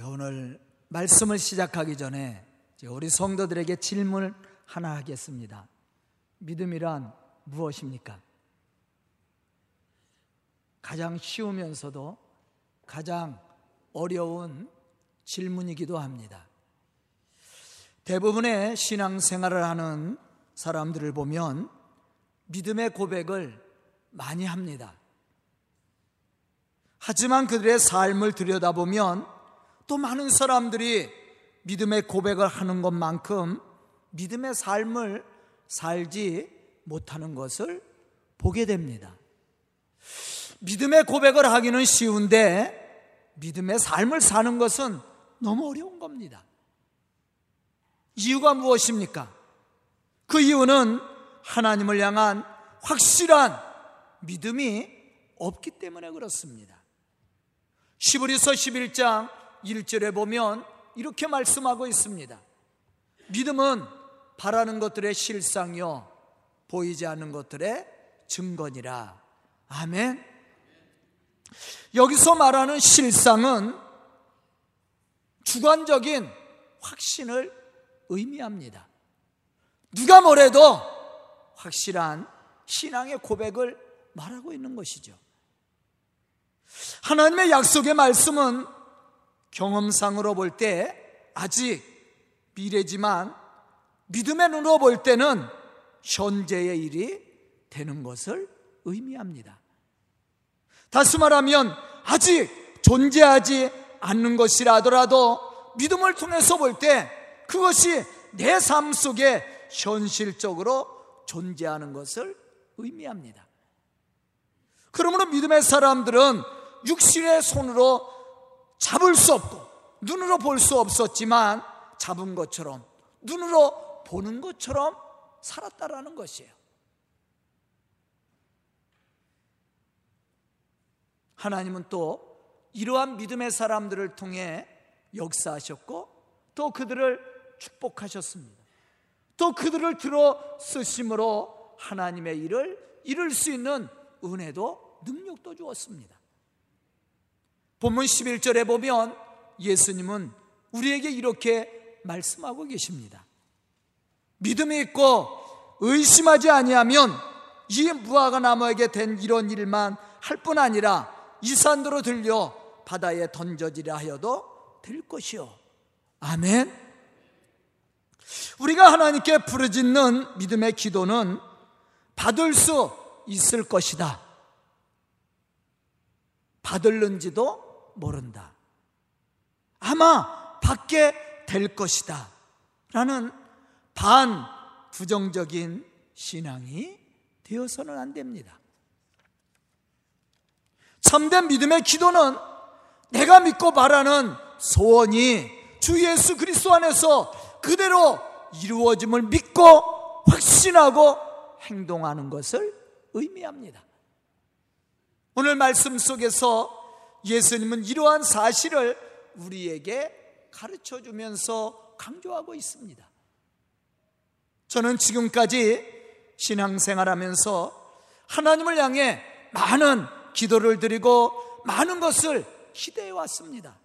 오늘 말씀을 시작하기 전에 우리 성도들에게 질문 하나 하겠습니다. 믿음이란 무엇입니까? 가장 쉬우면서도 가장 어려운 질문이기도 합니다. 대부분의 신앙생활을 하는 사람들을 보면 믿음의 고백을 많이 합니다. 하지만 그들의 삶을 들여다보면 또 많은 사람들이 믿음의 고백을 하는 것만큼 믿음의 삶을 살지 못하는 것을 보게 됩니다. 믿음의 고백을 하기는 쉬운데 믿음의 삶을 사는 것은 너무 어려운 겁니다. 이유가 무엇입니까? 그 이유는 하나님을 향한 확실한 믿음이 없기 때문에 그렇습니다. 시브리서 11장 1절에 보면 이렇게 말씀하고 있습니다. 믿음은 바라는 것들의 실상이요 보이지 않는 것들의 증거니라. 아멘. 여기서 말하는 실상은 주관적인 확신을 의미합니다. 누가 뭐래도 확실한 신앙의 고백을 말하고 있는 것이죠. 하나님의 약속의 말씀은 경험상으로 볼 때 아직 미래지만 믿음의 눈으로 볼 때는 현재의 일이 되는 것을 의미합니다. 다시 말하면 아직 존재하지 않는 것이라 하더라도 믿음을 통해서 볼 때 그것이 내 삶 속에 현실적으로 존재하는 것을 의미합니다. 그러므로 믿음의 사람들은 육신의 손으로 잡을 수 없고 눈으로 볼 수 없었지만 잡은 것처럼 눈으로 보는 것처럼 살았다라는 것이에요. 하나님은 또 이러한 믿음의 사람들을 통해 역사하셨고 또 그들을 축복하셨습니다. 또 그들을 들어 쓰심으로 하나님의 일을 이룰 수 있는 은혜도 능력도 주었습니다. 본문 11절에 보면 예수님은 우리에게 이렇게 말씀하고 계십니다. 믿음이 있고 의심하지 아니하면 이 무화과 나무에게 된 이런 일만 할 뿐 아니라 이 산도로 들려 바다에 던져지라 하여도 될 것이요. 아멘. 우리가 하나님께 부르짖는 믿음의 기도는 받을 수 있을 것이다. 받을는지도 모른다. 아마 받게 될 것이다. 라는 반 부정적인 신앙이 되어서는 안 됩니다. 참된 믿음의 기도는 내가 믿고 바라는 소원이 주 예수 그리스도 안에서 그대로 이루어짐을 믿고 확신하고 행동하는 것을 의미합니다. 오늘 말씀 속에서 예수님은 이러한 사실을 우리에게 가르쳐 주면서 강조하고 있습니다. 저는 지금까지 신앙생활 하면서 하나님을 향해 많은 기도를 드리고 많은 것을 기대해 왔습니다.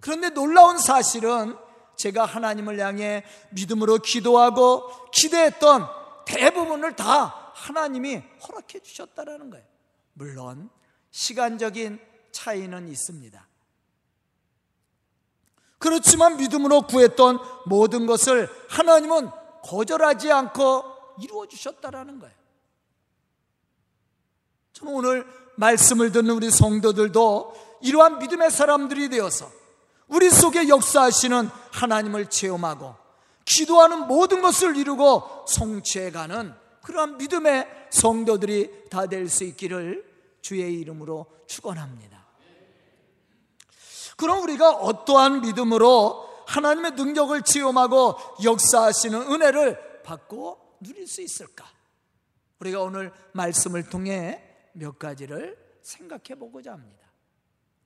그런데 놀라운 사실은 제가 하나님을 향해 믿음으로 기도하고 기대했던 대부분을 다 하나님이 허락해 주셨다라는 거예요. 물론 시간적인 차이는 있습니다. 그렇지만 믿음으로 구했던 모든 것을 하나님은 거절하지 않고 이루어 주셨다라는 거예요. 저는 오늘 말씀을 듣는 우리 성도들도 이러한 믿음의 사람들이 되어서 우리 속에 역사하시는 하나님을 체험하고 기도하는 모든 것을 이루고 성취해가는 그러한 믿음의 성도들이 다 될 수 있기를 주의 이름으로 축원합니다. 그럼 우리가 어떠한 믿음으로 하나님의 능력을 체험하고 역사하시는 은혜를 받고 누릴 수 있을까? 우리가 오늘 말씀을 통해 몇 가지를 생각해 보고자 합니다.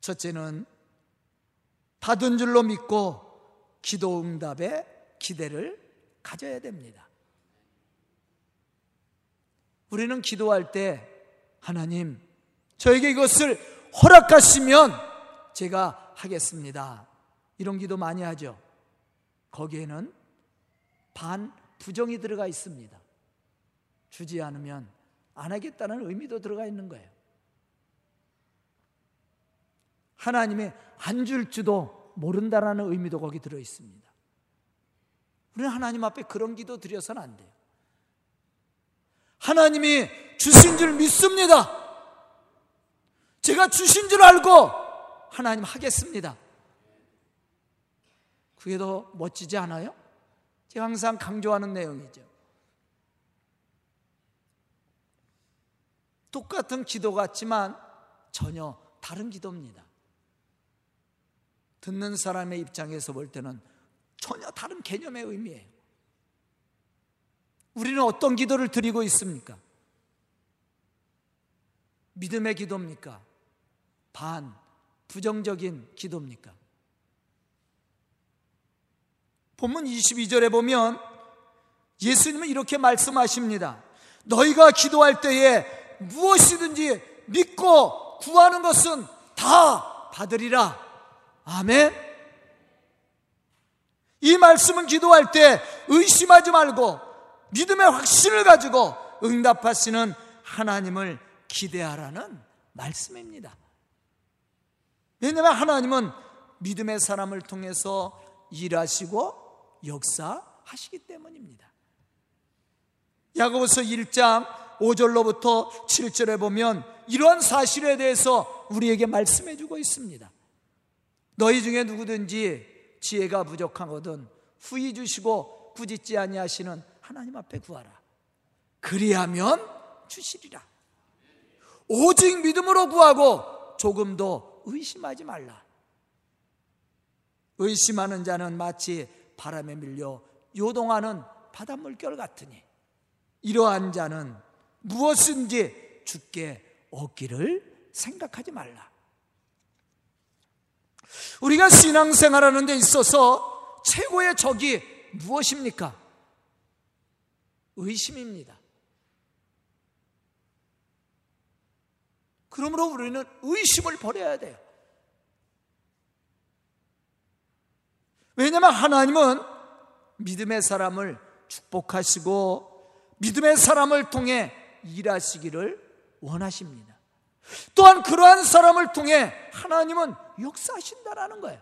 첫째는 받은 줄로 믿고 기도 응답에 기대를 가져야 됩니다. 우리는 기도할 때 하나님 저에게 이것을 허락하시면 제가 하겠습니다. 이런 기도 많이 하죠. 거기에는 반 부정이 들어가 있습니다. 주지 않으면 안 하겠다는 의미도 들어가 있는 거예요. 하나님의 안 줄지도 모른다라는 의미도 거기 들어 있습니다. 우리는 하나님 앞에 그런 기도 드려서는 안 돼요. 하나님이 주신 줄 믿습니다. 제가 주신 줄 알고 하나님 하겠습니다. 그게 더 멋지지 않아요? 제가 항상 강조하는 내용이죠. 똑같은 기도 같지만 전혀 다른 기도입니다. 듣는 사람의 입장에서 볼 때는 전혀 다른 개념의 의미예요. 우리는 어떤 기도를 드리고 있습니까? 믿음의 기도입니까? 반, 부정적인 기도입니까? 본문 22절에 보면 예수님은 이렇게 말씀하십니다. 너희가 기도할 때에 무엇이든지 믿고 구하는 것은 다 받으리라. 아멘. 이 말씀은 기도할 때 의심하지 말고 믿음의 확신을 가지고 응답하시는 하나님을 기대하라는 말씀입니다. 왜냐하면 하나님은 믿음의 사람을 통해서 일하시고 역사하시기 때문입니다. 야고보서 1장 5절로부터 7절에 보면 이러한 사실에 대해서 우리에게 말씀해 주고 있습니다. 너희 중에 누구든지 지혜가 부족하거든 후히 주시고 부짓지 아니하시는 하나님 앞에 구하라. 그리하면 주시리라. 오직 믿음으로 구하고 조금도 의심하지 말라. 의심하는 자는 마치 바람에 밀려 요동하는 바닷물결 같으니 이러한 자는 무엇인지 죽게 얻기를 생각하지 말라. 우리가 신앙생활하는 데 있어서 최고의 적이 무엇입니까? 의심입니다. 그러므로 우리는 의심을 버려야 돼요. 왜냐하면 하나님은 믿음의 사람을 축복하시고 믿음의 사람을 통해 일하시기를 원하십니다. 또한 그러한 사람을 통해 하나님은 역사하신다라는 거예요.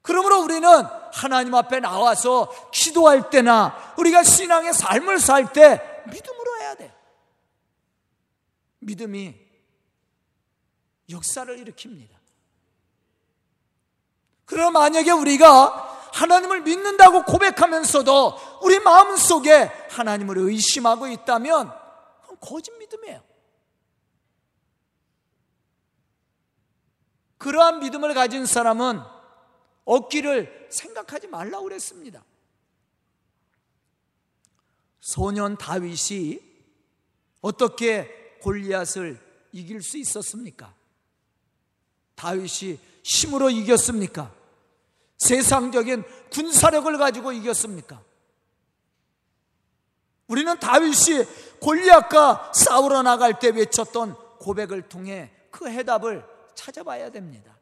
그러므로 우리는 하나님 앞에 나와서 기도할 때나 우리가 신앙의 삶을 살 때 믿음으로 해야 돼. 믿음이 역사를 일으킵니다. 그러나 만약에 우리가 하나님을 믿는다고 고백하면서도 우리 마음 속에 하나님을 의심하고 있다면 거짓 믿음이에요. 그러한 믿음을 가진 사람은 얻기를 생각하지 말라고 그랬습니다. 소년 다윗이 어떻게 골리앗을 이길 수 있었습니까? 다윗이 힘으로 이겼습니까? 세상적인 군사력을 가지고 이겼습니까? 우리는 다윗이 골리앗과 싸우러 나갈 때 외쳤던 고백을 통해 그 해답을 찾아봐야 됩니다.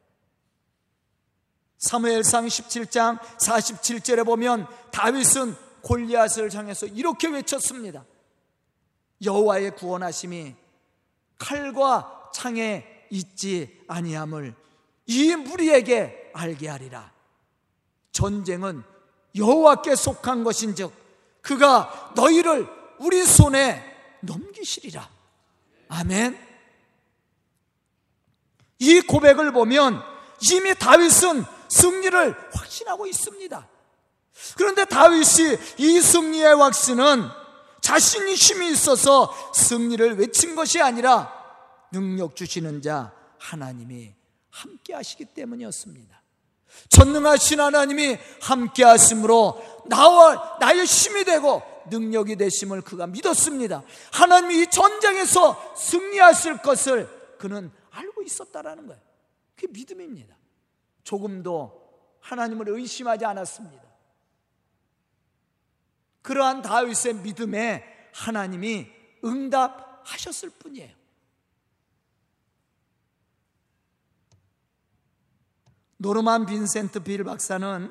사무엘상 17장 47절에 보면 다윗은 골리앗을 향해서 이렇게 외쳤습니다. 여호와의 구원하심이 칼과 창에 있지 아니함을 이 무리에게 알게 하리라. 전쟁은 여호와께 속한 것인즉 그가 너희를 우리 손에 넘기시리라. 아멘. 이 고백을 보면 이미 다윗은 승리를 확신하고 있습니다. 그런데 다윗이 이 승리의 확신은 자신이 힘이 있어서 승리를 외친 것이 아니라 능력 주시는 자 하나님이 함께 하시기 때문이었습니다. 전능하신 하나님이 함께 하심으로 나와 나의 힘이 되고 능력이 되심을 그가 믿었습니다. 하나님이 이 전쟁에서 승리하실 것을 그는 알고 있었다라는 거예요. 그게 믿음입니다. 조금도 하나님을 의심하지 않았습니다. 그러한 다윗의 믿음에 하나님이 응답하셨을 뿐이에요. 노르만 빈센트 빌 박사는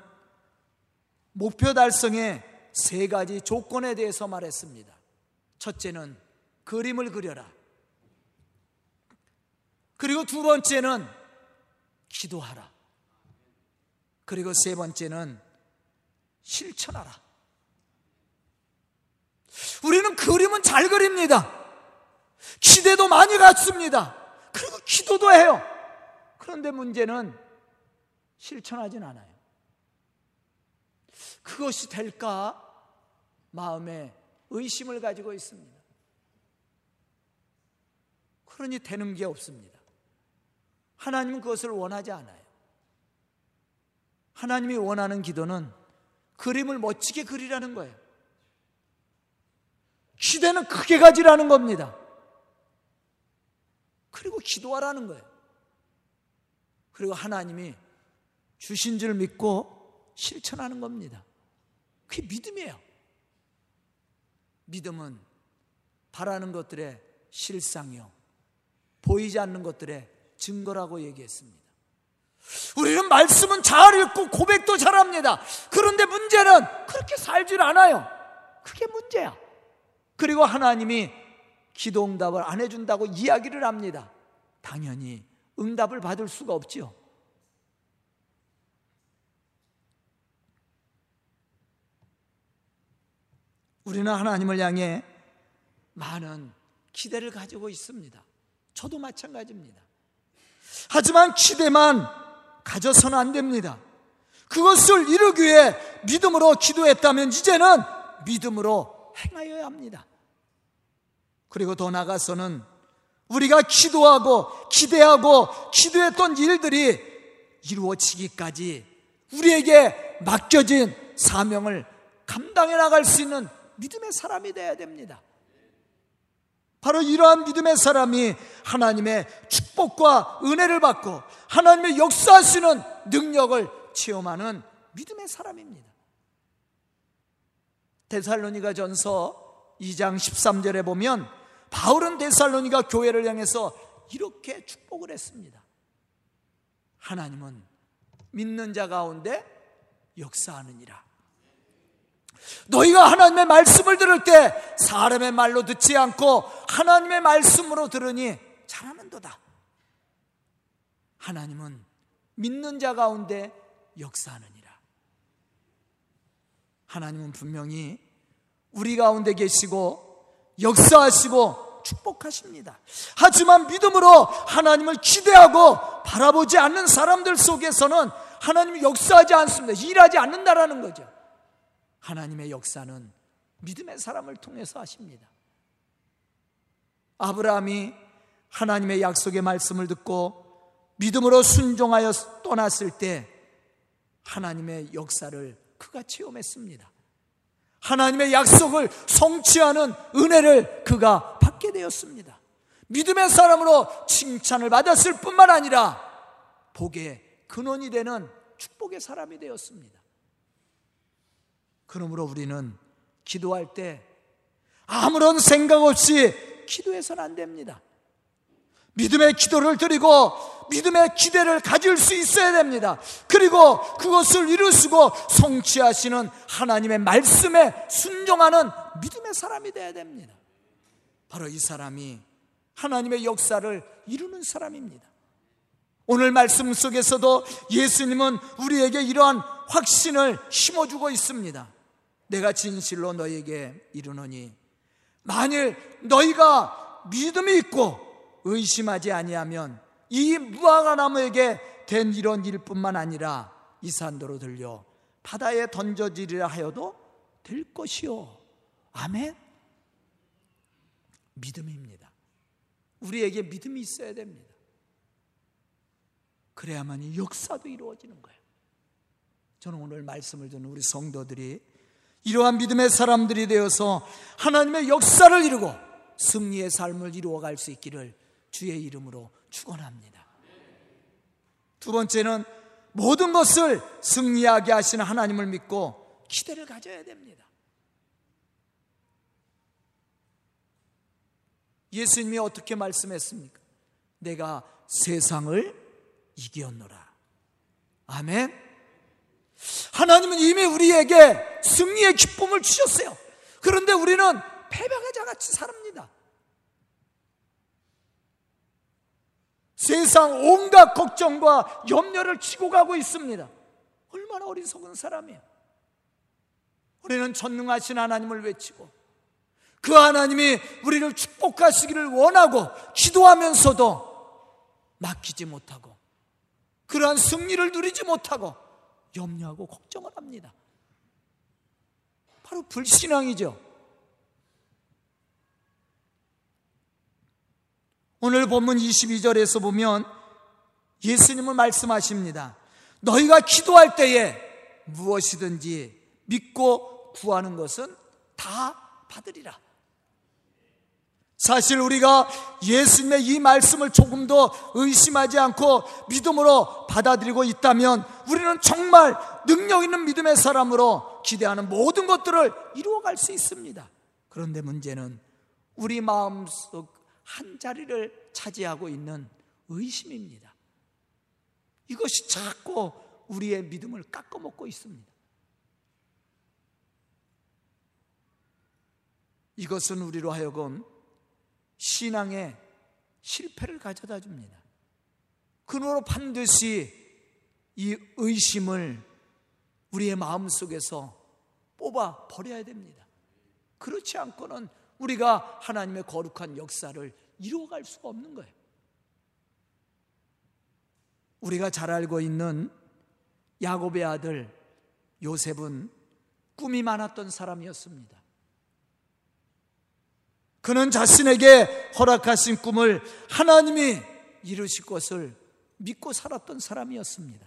목표 달성의 세 가지 조건에 대해서 말했습니다. 첫째는 그림을 그려라. 그리고 두 번째는 기도하라. 그리고 세 번째는 실천하라. 우리는 그림은 잘 그립니다. 기대도 많이 갖습니다. 그리고 기도도 해요. 그런데 문제는 실천하진 않아요. 그것이 될까? 마음에 의심을 가지고 있습니다. 그러니 되는 게 없습니다. 하나님은 그것을 원하지 않아요. 하나님이 원하는 기도는 그림을 멋지게 그리라는 거예요. 기대는 크게 가지라는 겁니다. 그리고 기도하라는 거예요. 그리고 하나님이 주신 줄 믿고 실천하는 겁니다. 그게 믿음이에요. 믿음은 바라는 것들의 실상이요. 보이지 않는 것들의 증거라고 얘기했습니다. 우리는 말씀은 잘 읽고 고백도 잘합니다. 그런데 문제는 그렇게 살질 않아요. 그게 문제야. 그리고 하나님이 기도 응답을 안 해준다고 이야기를 합니다. 당연히 응답을 받을 수가 없지요. 우리는 하나님을 향해 많은 기대를 가지고 있습니다. 저도 마찬가지입니다. 하지만 기대만 가져서는 안 됩니다. 그것을 이루기 위해 믿음으로 기도했다면 이제는 믿음으로 행하여야 합니다. 그리고 더 나가서는 우리가 기도하고 기대하고 기도했던 일들이 이루어지기까지 우리에게 맡겨진 사명을 감당해 나갈 수 있는 믿음의 사람이 되어야 됩니다. 바로 이러한 믿음의 사람이 하나님의 축복과 은혜를 받고 하나님의 역사하시는 능력을 체험하는 믿음의 사람입니다. 데살로니가 전서 2장 13절에 보면 바울은 데살로니가 교회를 향해서 이렇게 축복을 했습니다. 하나님은 믿는 자 가운데 역사하느니라. 너희가 하나님의 말씀을 들을 때 사람의 말로 듣지 않고 하나님의 말씀으로 들으니 잘하는도다. 하나님은 믿는 자 가운데 역사하느니라. 하나님은 분명히 우리 가운데 계시고 역사하시고 축복하십니다. 하지만 믿음으로 하나님을 기대하고 바라보지 않는 사람들 속에서는 하나님이 역사하지 않습니다. 일하지 않는다라는 거죠. 하나님의 역사는 믿음의 사람을 통해서 하십니다. 아브라함이 하나님의 약속의 말씀을 듣고 믿음으로 순종하여 떠났을 때 하나님의 역사를 그가 체험했습니다. 하나님의 약속을 성취하는 은혜를 그가 받게 되었습니다. 믿음의 사람으로 칭찬을 받았을 뿐만 아니라 복의 근원이 되는 축복의 사람이 되었습니다. 그러므로 우리는 기도할 때 아무런 생각 없이 기도해서는 안 됩니다. 믿음의 기도를 드리고 믿음의 기대를 가질 수 있어야 됩니다. 그리고 그것을 이루시고 성취하시는 하나님의 말씀에 순종하는 믿음의 사람이 되어야 됩니다. 바로 이 사람이 하나님의 역사를 이루는 사람입니다. 오늘 말씀 속에서도 예수님은 우리에게 이러한 확신을 심어주고 있습니다. 내가 진실로 너에게 이르노니 만일 너희가 믿음이 있고 의심하지 아니하면 이 무화과 나무에게 된 이런 일뿐만 아니라 이 산도로 들려 바다에 던져지리라 하여도 될 것이요. 아멘. 믿음입니다. 우리에게 믿음이 있어야 됩니다. 그래야만 역사도 이루어지는 거예요. 저는 오늘 말씀을 듣는 우리 성도들이 이러한 믿음의 사람들이 되어서 하나님의 역사를 이루고 승리의 삶을 이루어갈 수 있기를 주의 이름으로 축원합니다. 두 번째는 모든 것을 승리하게 하시는 하나님을 믿고 기대를 가져야 됩니다. 예수님이 어떻게 말씀했습니까? 내가 세상을 이겼노라. 아멘. 하나님은 이미 우리에게 승리의 기쁨을 주셨어요. 그런데 우리는 패배자 같이 삽니다. 세상 온갖 걱정과 염려를 지고 가고 있습니다. 얼마나 어리석은 사람이에요. 우리는 전능하신 하나님을 외치고 그 하나님이 우리를 축복하시기를 원하고 기도하면서도 맡기지 못하고 그러한 승리를 누리지 못하고 염려하고 걱정을 합니다. 바로 불신앙이죠. 오늘 본문 22절에서 보면 예수님은 말씀하십니다. 너희가 기도할 때에 무엇이든지 믿고 구하는 것은 다 받으리라. 사실 우리가 예수님의 이 말씀을 조금 더 의심하지 않고 믿음으로 받아들이고 있다면 우리는 정말 능력 있는 믿음의 사람으로 기대하는 모든 것들을 이루어갈 수 있습니다. 그런데 문제는 우리 마음속 한 자리를 차지하고 있는 의심입니다. 이것이 자꾸 우리의 믿음을 깎아먹고 있습니다. 이것은 우리로 하여금 신앙의 실패를 가져다 줍니다. 그러므로 반드시 이 의심을 우리의 마음 속에서 뽑아 버려야 됩니다. 그렇지 않고는 우리가 하나님의 거룩한 역사를 이루어갈 수가 없는 거예요. 우리가 잘 알고 있는 야곱의 아들 요셉은 꿈이 많았던 사람이었습니다. 그는 자신에게 허락하신 꿈을 하나님이 이루실 것을 믿고 살았던 사람이었습니다.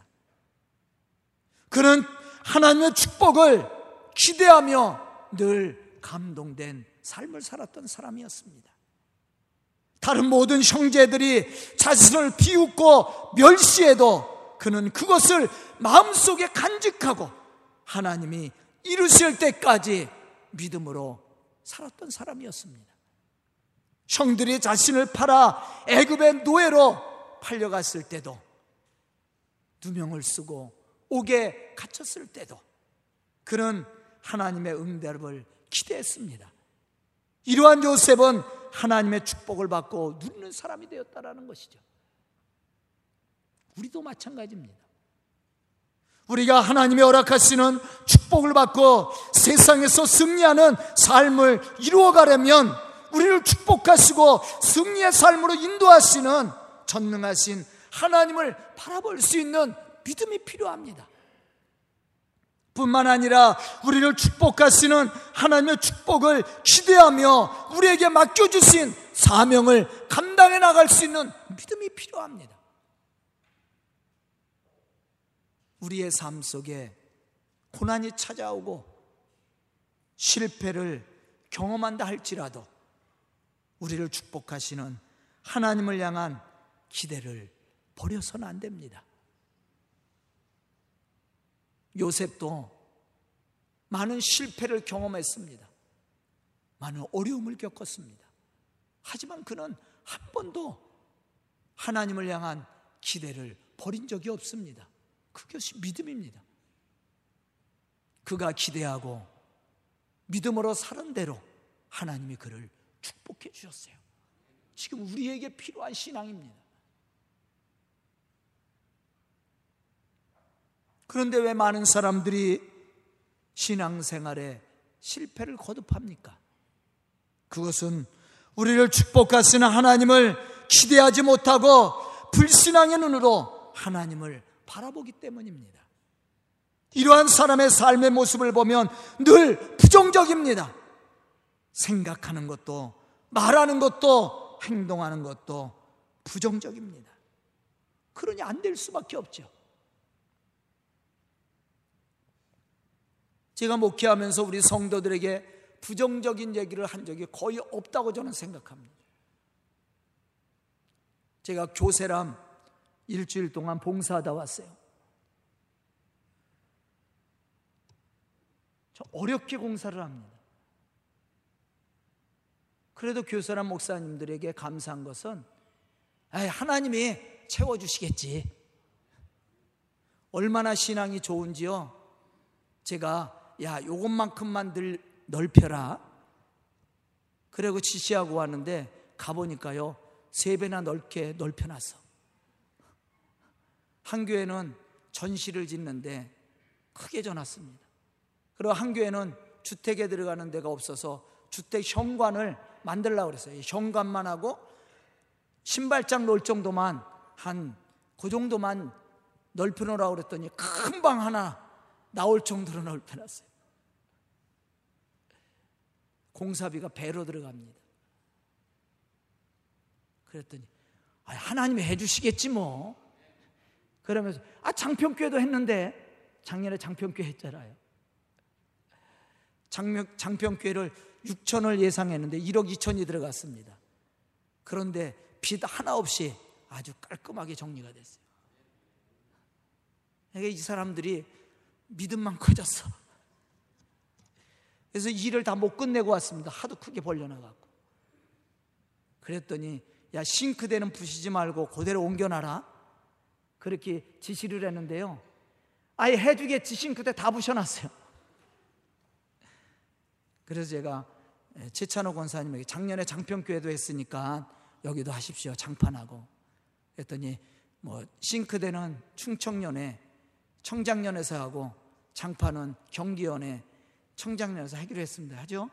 그는 하나님의 축복을 기대하며 늘 감동된 삶을 살았던 사람이었습니다. 다른 모든 형제들이 자신을 비웃고 멸시해도 그는 그것을 마음속에 간직하고 하나님이 이루실 때까지 믿음으로 살았던 사람이었습니다. 형들이 자신을 팔아 애굽의 노예로 팔려갔을 때도 누명을 쓰고 옥에 갇혔을 때도 그는 하나님의 응답을 기대했습니다. 이러한 요셉은 하나님의 축복을 받고 누리는 사람이 되었다라는 것이죠. 우리도 마찬가지입니다. 우리가 하나님의 허락하시는 축복을 받고 세상에서 승리하는 삶을 이루어가려면 우리를 축복하시고 승리의 삶으로 인도하시는 전능하신 하나님을 바라볼 수 있는 믿음이 필요합니다. 뿐만 아니라 우리를 축복하시는 하나님의 축복을 기대하며 우리에게 맡겨주신 사명을 감당해 나갈 수 있는 믿음이 필요합니다. 우리의 삶 속에 고난이 찾아오고 실패를 경험한다 할지라도 우리를 축복하시는 하나님을 향한 기대를 버려서는 안 됩니다. 요셉도 많은 실패를 경험했습니다. 많은 어려움을 겪었습니다. 하지만 그는 한 번도 하나님을 향한 기대를 버린 적이 없습니다. 그것이 믿음입니다. 그가 기대하고 믿음으로 사는 대로 하나님이 그를 축복해 주셨어요. 지금 우리에게 필요한 신앙입니다. 그런데 왜 많은 사람들이 신앙생활에 실패를 거듭합니까? 그것은 우리를 축복하시는 하나님을 기대하지 못하고 불신앙의 눈으로 하나님을 바라보기 때문입니다. 이러한 사람의 삶의 모습을 보면 늘 부정적입니다. 생각하는 것도, 말하는 것도, 행동하는 것도 부정적입니다. 그러니 안 될 수밖에 없죠. 제가 목회하면서 우리 성도들에게 부정적인 얘기를 한 적이 거의 없다고 저는 생각합니다. 제가 교세람 일주일 동안 봉사하다 왔어요. 저 어렵게 공사를 합니다. 그래도 교사람 목사님들에게 감사한 것은 하나님이 채워주시겠지. 얼마나 신앙이 좋은지요. 제가 야 요것만큼만 늘 넓혀라. 그리고 지시하고 왔는데 가보니까요 세 배나 넓게 넓혀놨어. 한 교회는 전시를 짓는데 크게 져놨습니다. 그리고 한 교회는 주택에 들어가는 데가 없어서 주택 현관을 만들려고 그랬어요. 현관만 하고 신발장 놓을 정도만 한 그 정도만 넓혀놓으라고 그랬더니 큰 방 하나 나올 정도로 넓혀놨어요. 공사비가 배로 들어갑니다. 그랬더니 아, 하나님이 해주시겠지 뭐. 그러면서 아 장평교회도 했는데 작년에 장평교회 했잖아요. 장평, 장평교회를 6천을 예상했는데 1억 2천이 들어갔습니다. 그런데 빚 하나 없이 아주 깔끔하게 정리가 됐어요. 그러니까 이 사람들이 믿음만 커졌어. 그래서 일을 다 못 끝내고 왔습니다. 하도 크게 벌려놔갖고. 그랬더니, 야, 싱크대는 부시지 말고 그대로 옮겨놔라. 그렇게 지시를 했는데요. 아예 해주겠지. 싱크대 다 부셔놨어요. 그래서 제가 최찬호 권사님에게 작년에 장평교회도 했으니까 여기도 하십시오. 장판하고. 그랬더니 뭐 싱크대는 충청년에 청장년에서 하고 장판은 경기연에 청장년에서 하기로 했습니다. 하죠?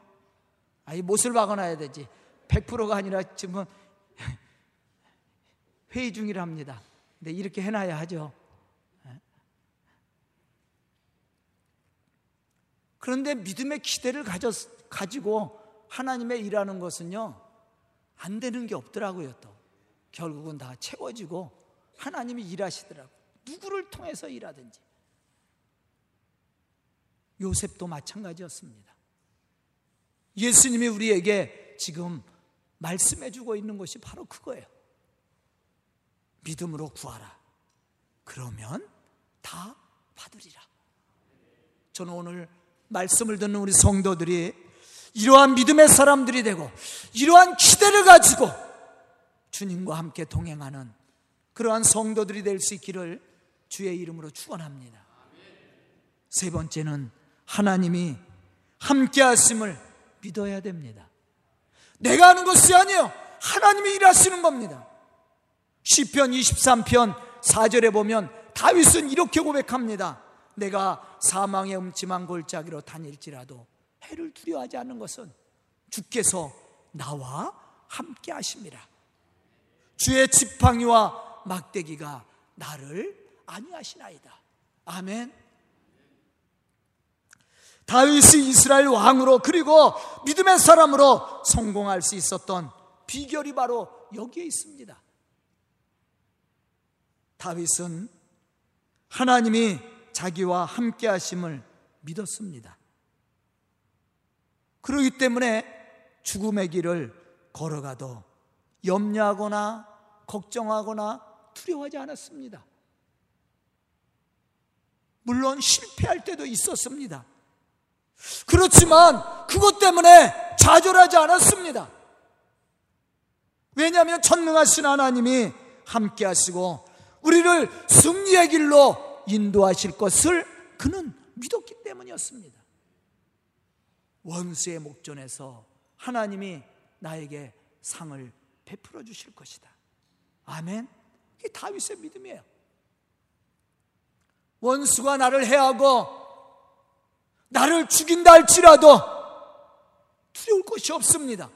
아이 못을 박아놔야 되지. 100%가 아니라 지금 회의 중이랍니다. 근데 이렇게 해놔야 하죠. 그런데 믿음의 기대를 가졌, 가지고 하나님의 일하는 것은요, 안 되는 게 없더라고요, 또. 결국은 다 채워지고 하나님이 일하시더라고. 누구를 통해서 일하든지. 요셉도 마찬가지였습니다. 예수님이 우리에게 지금 말씀해 주고 있는 것이 바로 그거예요. 믿음으로 구하라. 그러면 다 받으리라. 저는 오늘 말씀을 듣는 우리 성도들이 이러한 믿음의 사람들이 되고 이러한 기대를 가지고 주님과 함께 동행하는 그러한 성도들이 될 수 있기를 주의 이름으로 축원합니다. 세 번째는 하나님이 함께 하심을 믿어야 됩니다. 내가 하는 것이 아니에요. 하나님이 일하시는 겁니다. 시편 23편 4절에 보면 다윗은 이렇게 고백합니다. 내가 사망의 음침한 골짜기로 다닐지라도 해를 두려워하지 않는 것은 주께서 나와 함께 하십니다. 주의 지팡이와 막대기가 나를 안위하시나이다. 아멘. 다윗이 이스라엘 왕으로 그리고 믿음의 사람으로 성공할 수 있었던 비결이 바로 여기에 있습니다. 다윗은 하나님이 자기와 함께 하심을 믿었습니다. 그러기 때문에 죽음의 길을 걸어가도 염려하거나 걱정하거나 두려워하지 않았습니다. 물론 실패할 때도 있었습니다. 그렇지만 그것 때문에 좌절하지 않았습니다. 왜냐하면 전능하신 하나님이 함께 하시고 우리를 승리의 길로 인도하실 것을 그는 믿었기 때문이었습니다. 원수의 목전에서 하나님이 나에게 상을 베풀어 주실 것이다. 아멘. 이게 다윗의 믿음이에요. 원수가 나를 해하고 나를 죽인다 할지라도 두려울 것이 없습니다.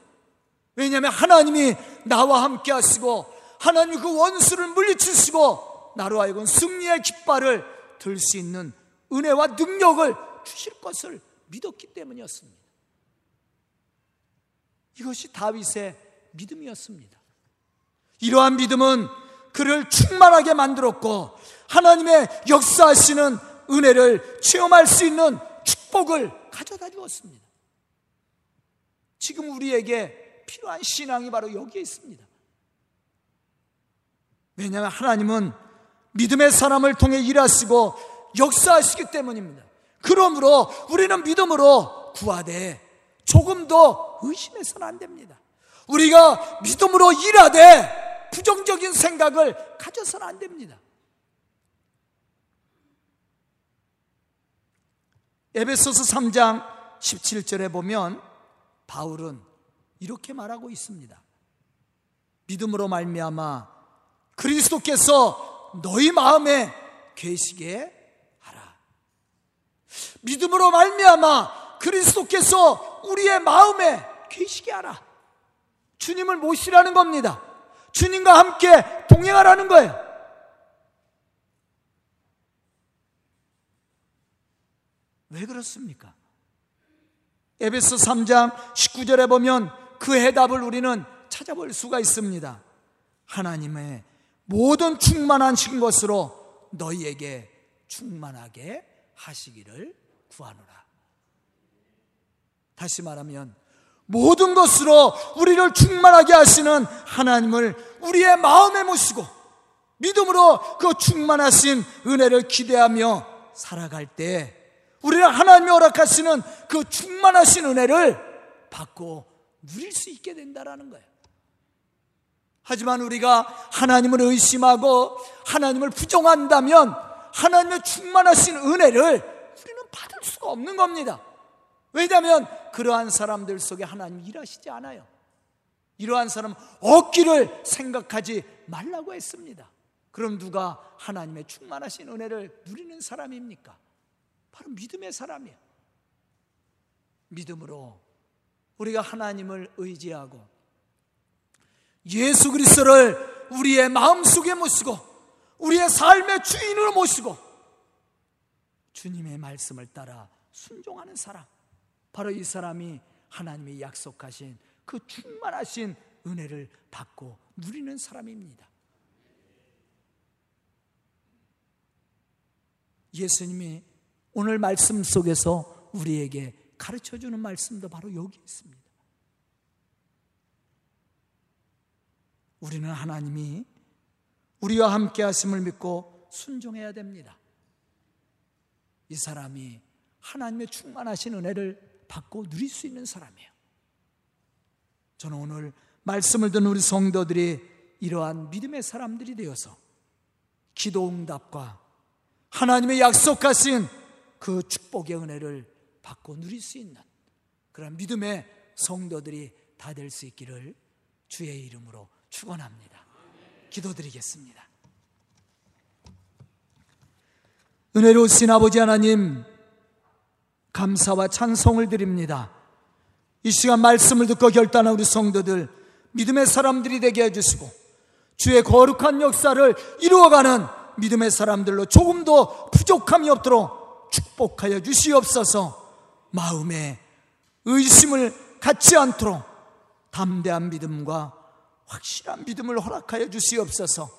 왜냐하면 하나님이 나와 함께 하시고 하나님 그 원수를 물리치시고 나로 하여금 승리의 깃발을 들 수 있는 은혜와 능력을 주실 것을 믿었기 때문이었습니다. 이것이 다윗의 믿음이었습니다. 이러한 믿음은 그를 충만하게 만들었고 하나님의 역사하시는 은혜를 체험할 수 있는 축복을 가져다 주었습니다. 지금 우리에게 필요한 신앙이 바로 여기에 있습니다. 왜냐하면 하나님은 믿음의 사람을 통해 일하시고 역사하시기 때문입니다. 그러므로 우리는 믿음으로 구하되 조금 더 의심해서는 안 됩니다. 우리가 믿음으로 일하되 부정적인 생각을 가져서는 안 됩니다. 에베소서 3장 17절에 보면 바울은 이렇게 말하고 있습니다. 믿음으로 말미암아 그리스도께서 너희 마음에 계시게. 믿음으로 말미암아 그리스도께서 우리의 마음에 계시게 하라. 주님을 모시라는 겁니다. 주님과 함께 동행하라는 거예요. 왜 그렇습니까? 에베소 3장 19절에 보면 그 해답을 우리는 찾아볼 수가 있습니다. 하나님의 모든 충만하신 것으로 너희에게 충만하게 하시기를 구하노라. 다시 말하면 모든 것으로 우리를 충만하게 하시는 하나님을 우리의 마음에 모시고 믿음으로 그 충만하신 은혜를 기대하며 살아갈 때 우리는 하나님이 허락하시는 그 충만하신 은혜를 받고 누릴 수 있게 된다라는 거예요. 하지만 우리가 하나님을 의심하고 하나님을 부정한다면 하나님의 충만하신 은혜를 우리는 받을 수가 없는 겁니다. 왜냐하면 그러한 사람들 속에 하나님이 일하시지 않아요. 이러한 사람 얻기를 생각하지 말라고 했습니다. 그럼 누가 하나님의 충만하신 은혜를 누리는 사람입니까? 바로 믿음의 사람이에요. 믿음으로 우리가 하나님을 의지하고 예수 그리스도를 우리의 마음속에 모시고 우리의 삶의 주인으로 모시고 주님의 말씀을 따라 순종하는 사람 바로 이 사람이 하나님이 약속하신 그 충만하신 은혜를 받고 누리는 사람입니다. 예수님이 오늘 말씀 속에서 우리에게 가르쳐 주는 말씀도 바로 여기 있습니다. 우리는 하나님이 우리와 함께 하심을 믿고 순종해야 됩니다. 이 사람이 하나님의 충만하신 은혜를 받고 누릴 수 있는 사람이에요. 저는 오늘 말씀을 듣는 우리 성도들이 이러한 믿음의 사람들이 되어서 기도 응답과 하나님의 약속하신 그 축복의 은혜를 받고 누릴 수 있는 그런 믿음의 성도들이 다 될 수 있기를 주의 이름으로 축원합니다. 기도드리겠습니다. 은혜로우신 아버지 하나님 감사와 찬송을 드립니다. 이 시간 말씀을 듣고 결단한 우리 성도들 믿음의 사람들이 되게 해주시고 주의 거룩한 역사를 이루어가는 믿음의 사람들로 조금 더 부족함이 없도록 축복하여 주시옵소서 마음에 의심을 갖지 않도록 담대한 믿음과 확실한 믿음을 허락하여 주시옵소서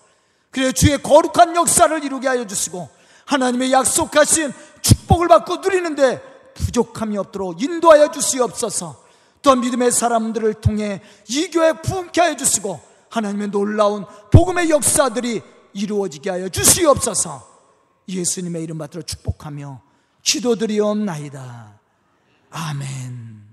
그래 주의 거룩한 역사를 이루게 하여 주시고 하나님의 약속하신 축복을 받고 누리는데 부족함이 없도록 인도하여 주시옵소서 또 믿음의 사람들을 통해 이 교회 부흥케 하여 주시고 하나님의 놀라운 복음의 역사들이 이루어지게 하여 주시옵소서 예수님의 이름 받들어 축복하며 기도드리옵나이다. 아멘.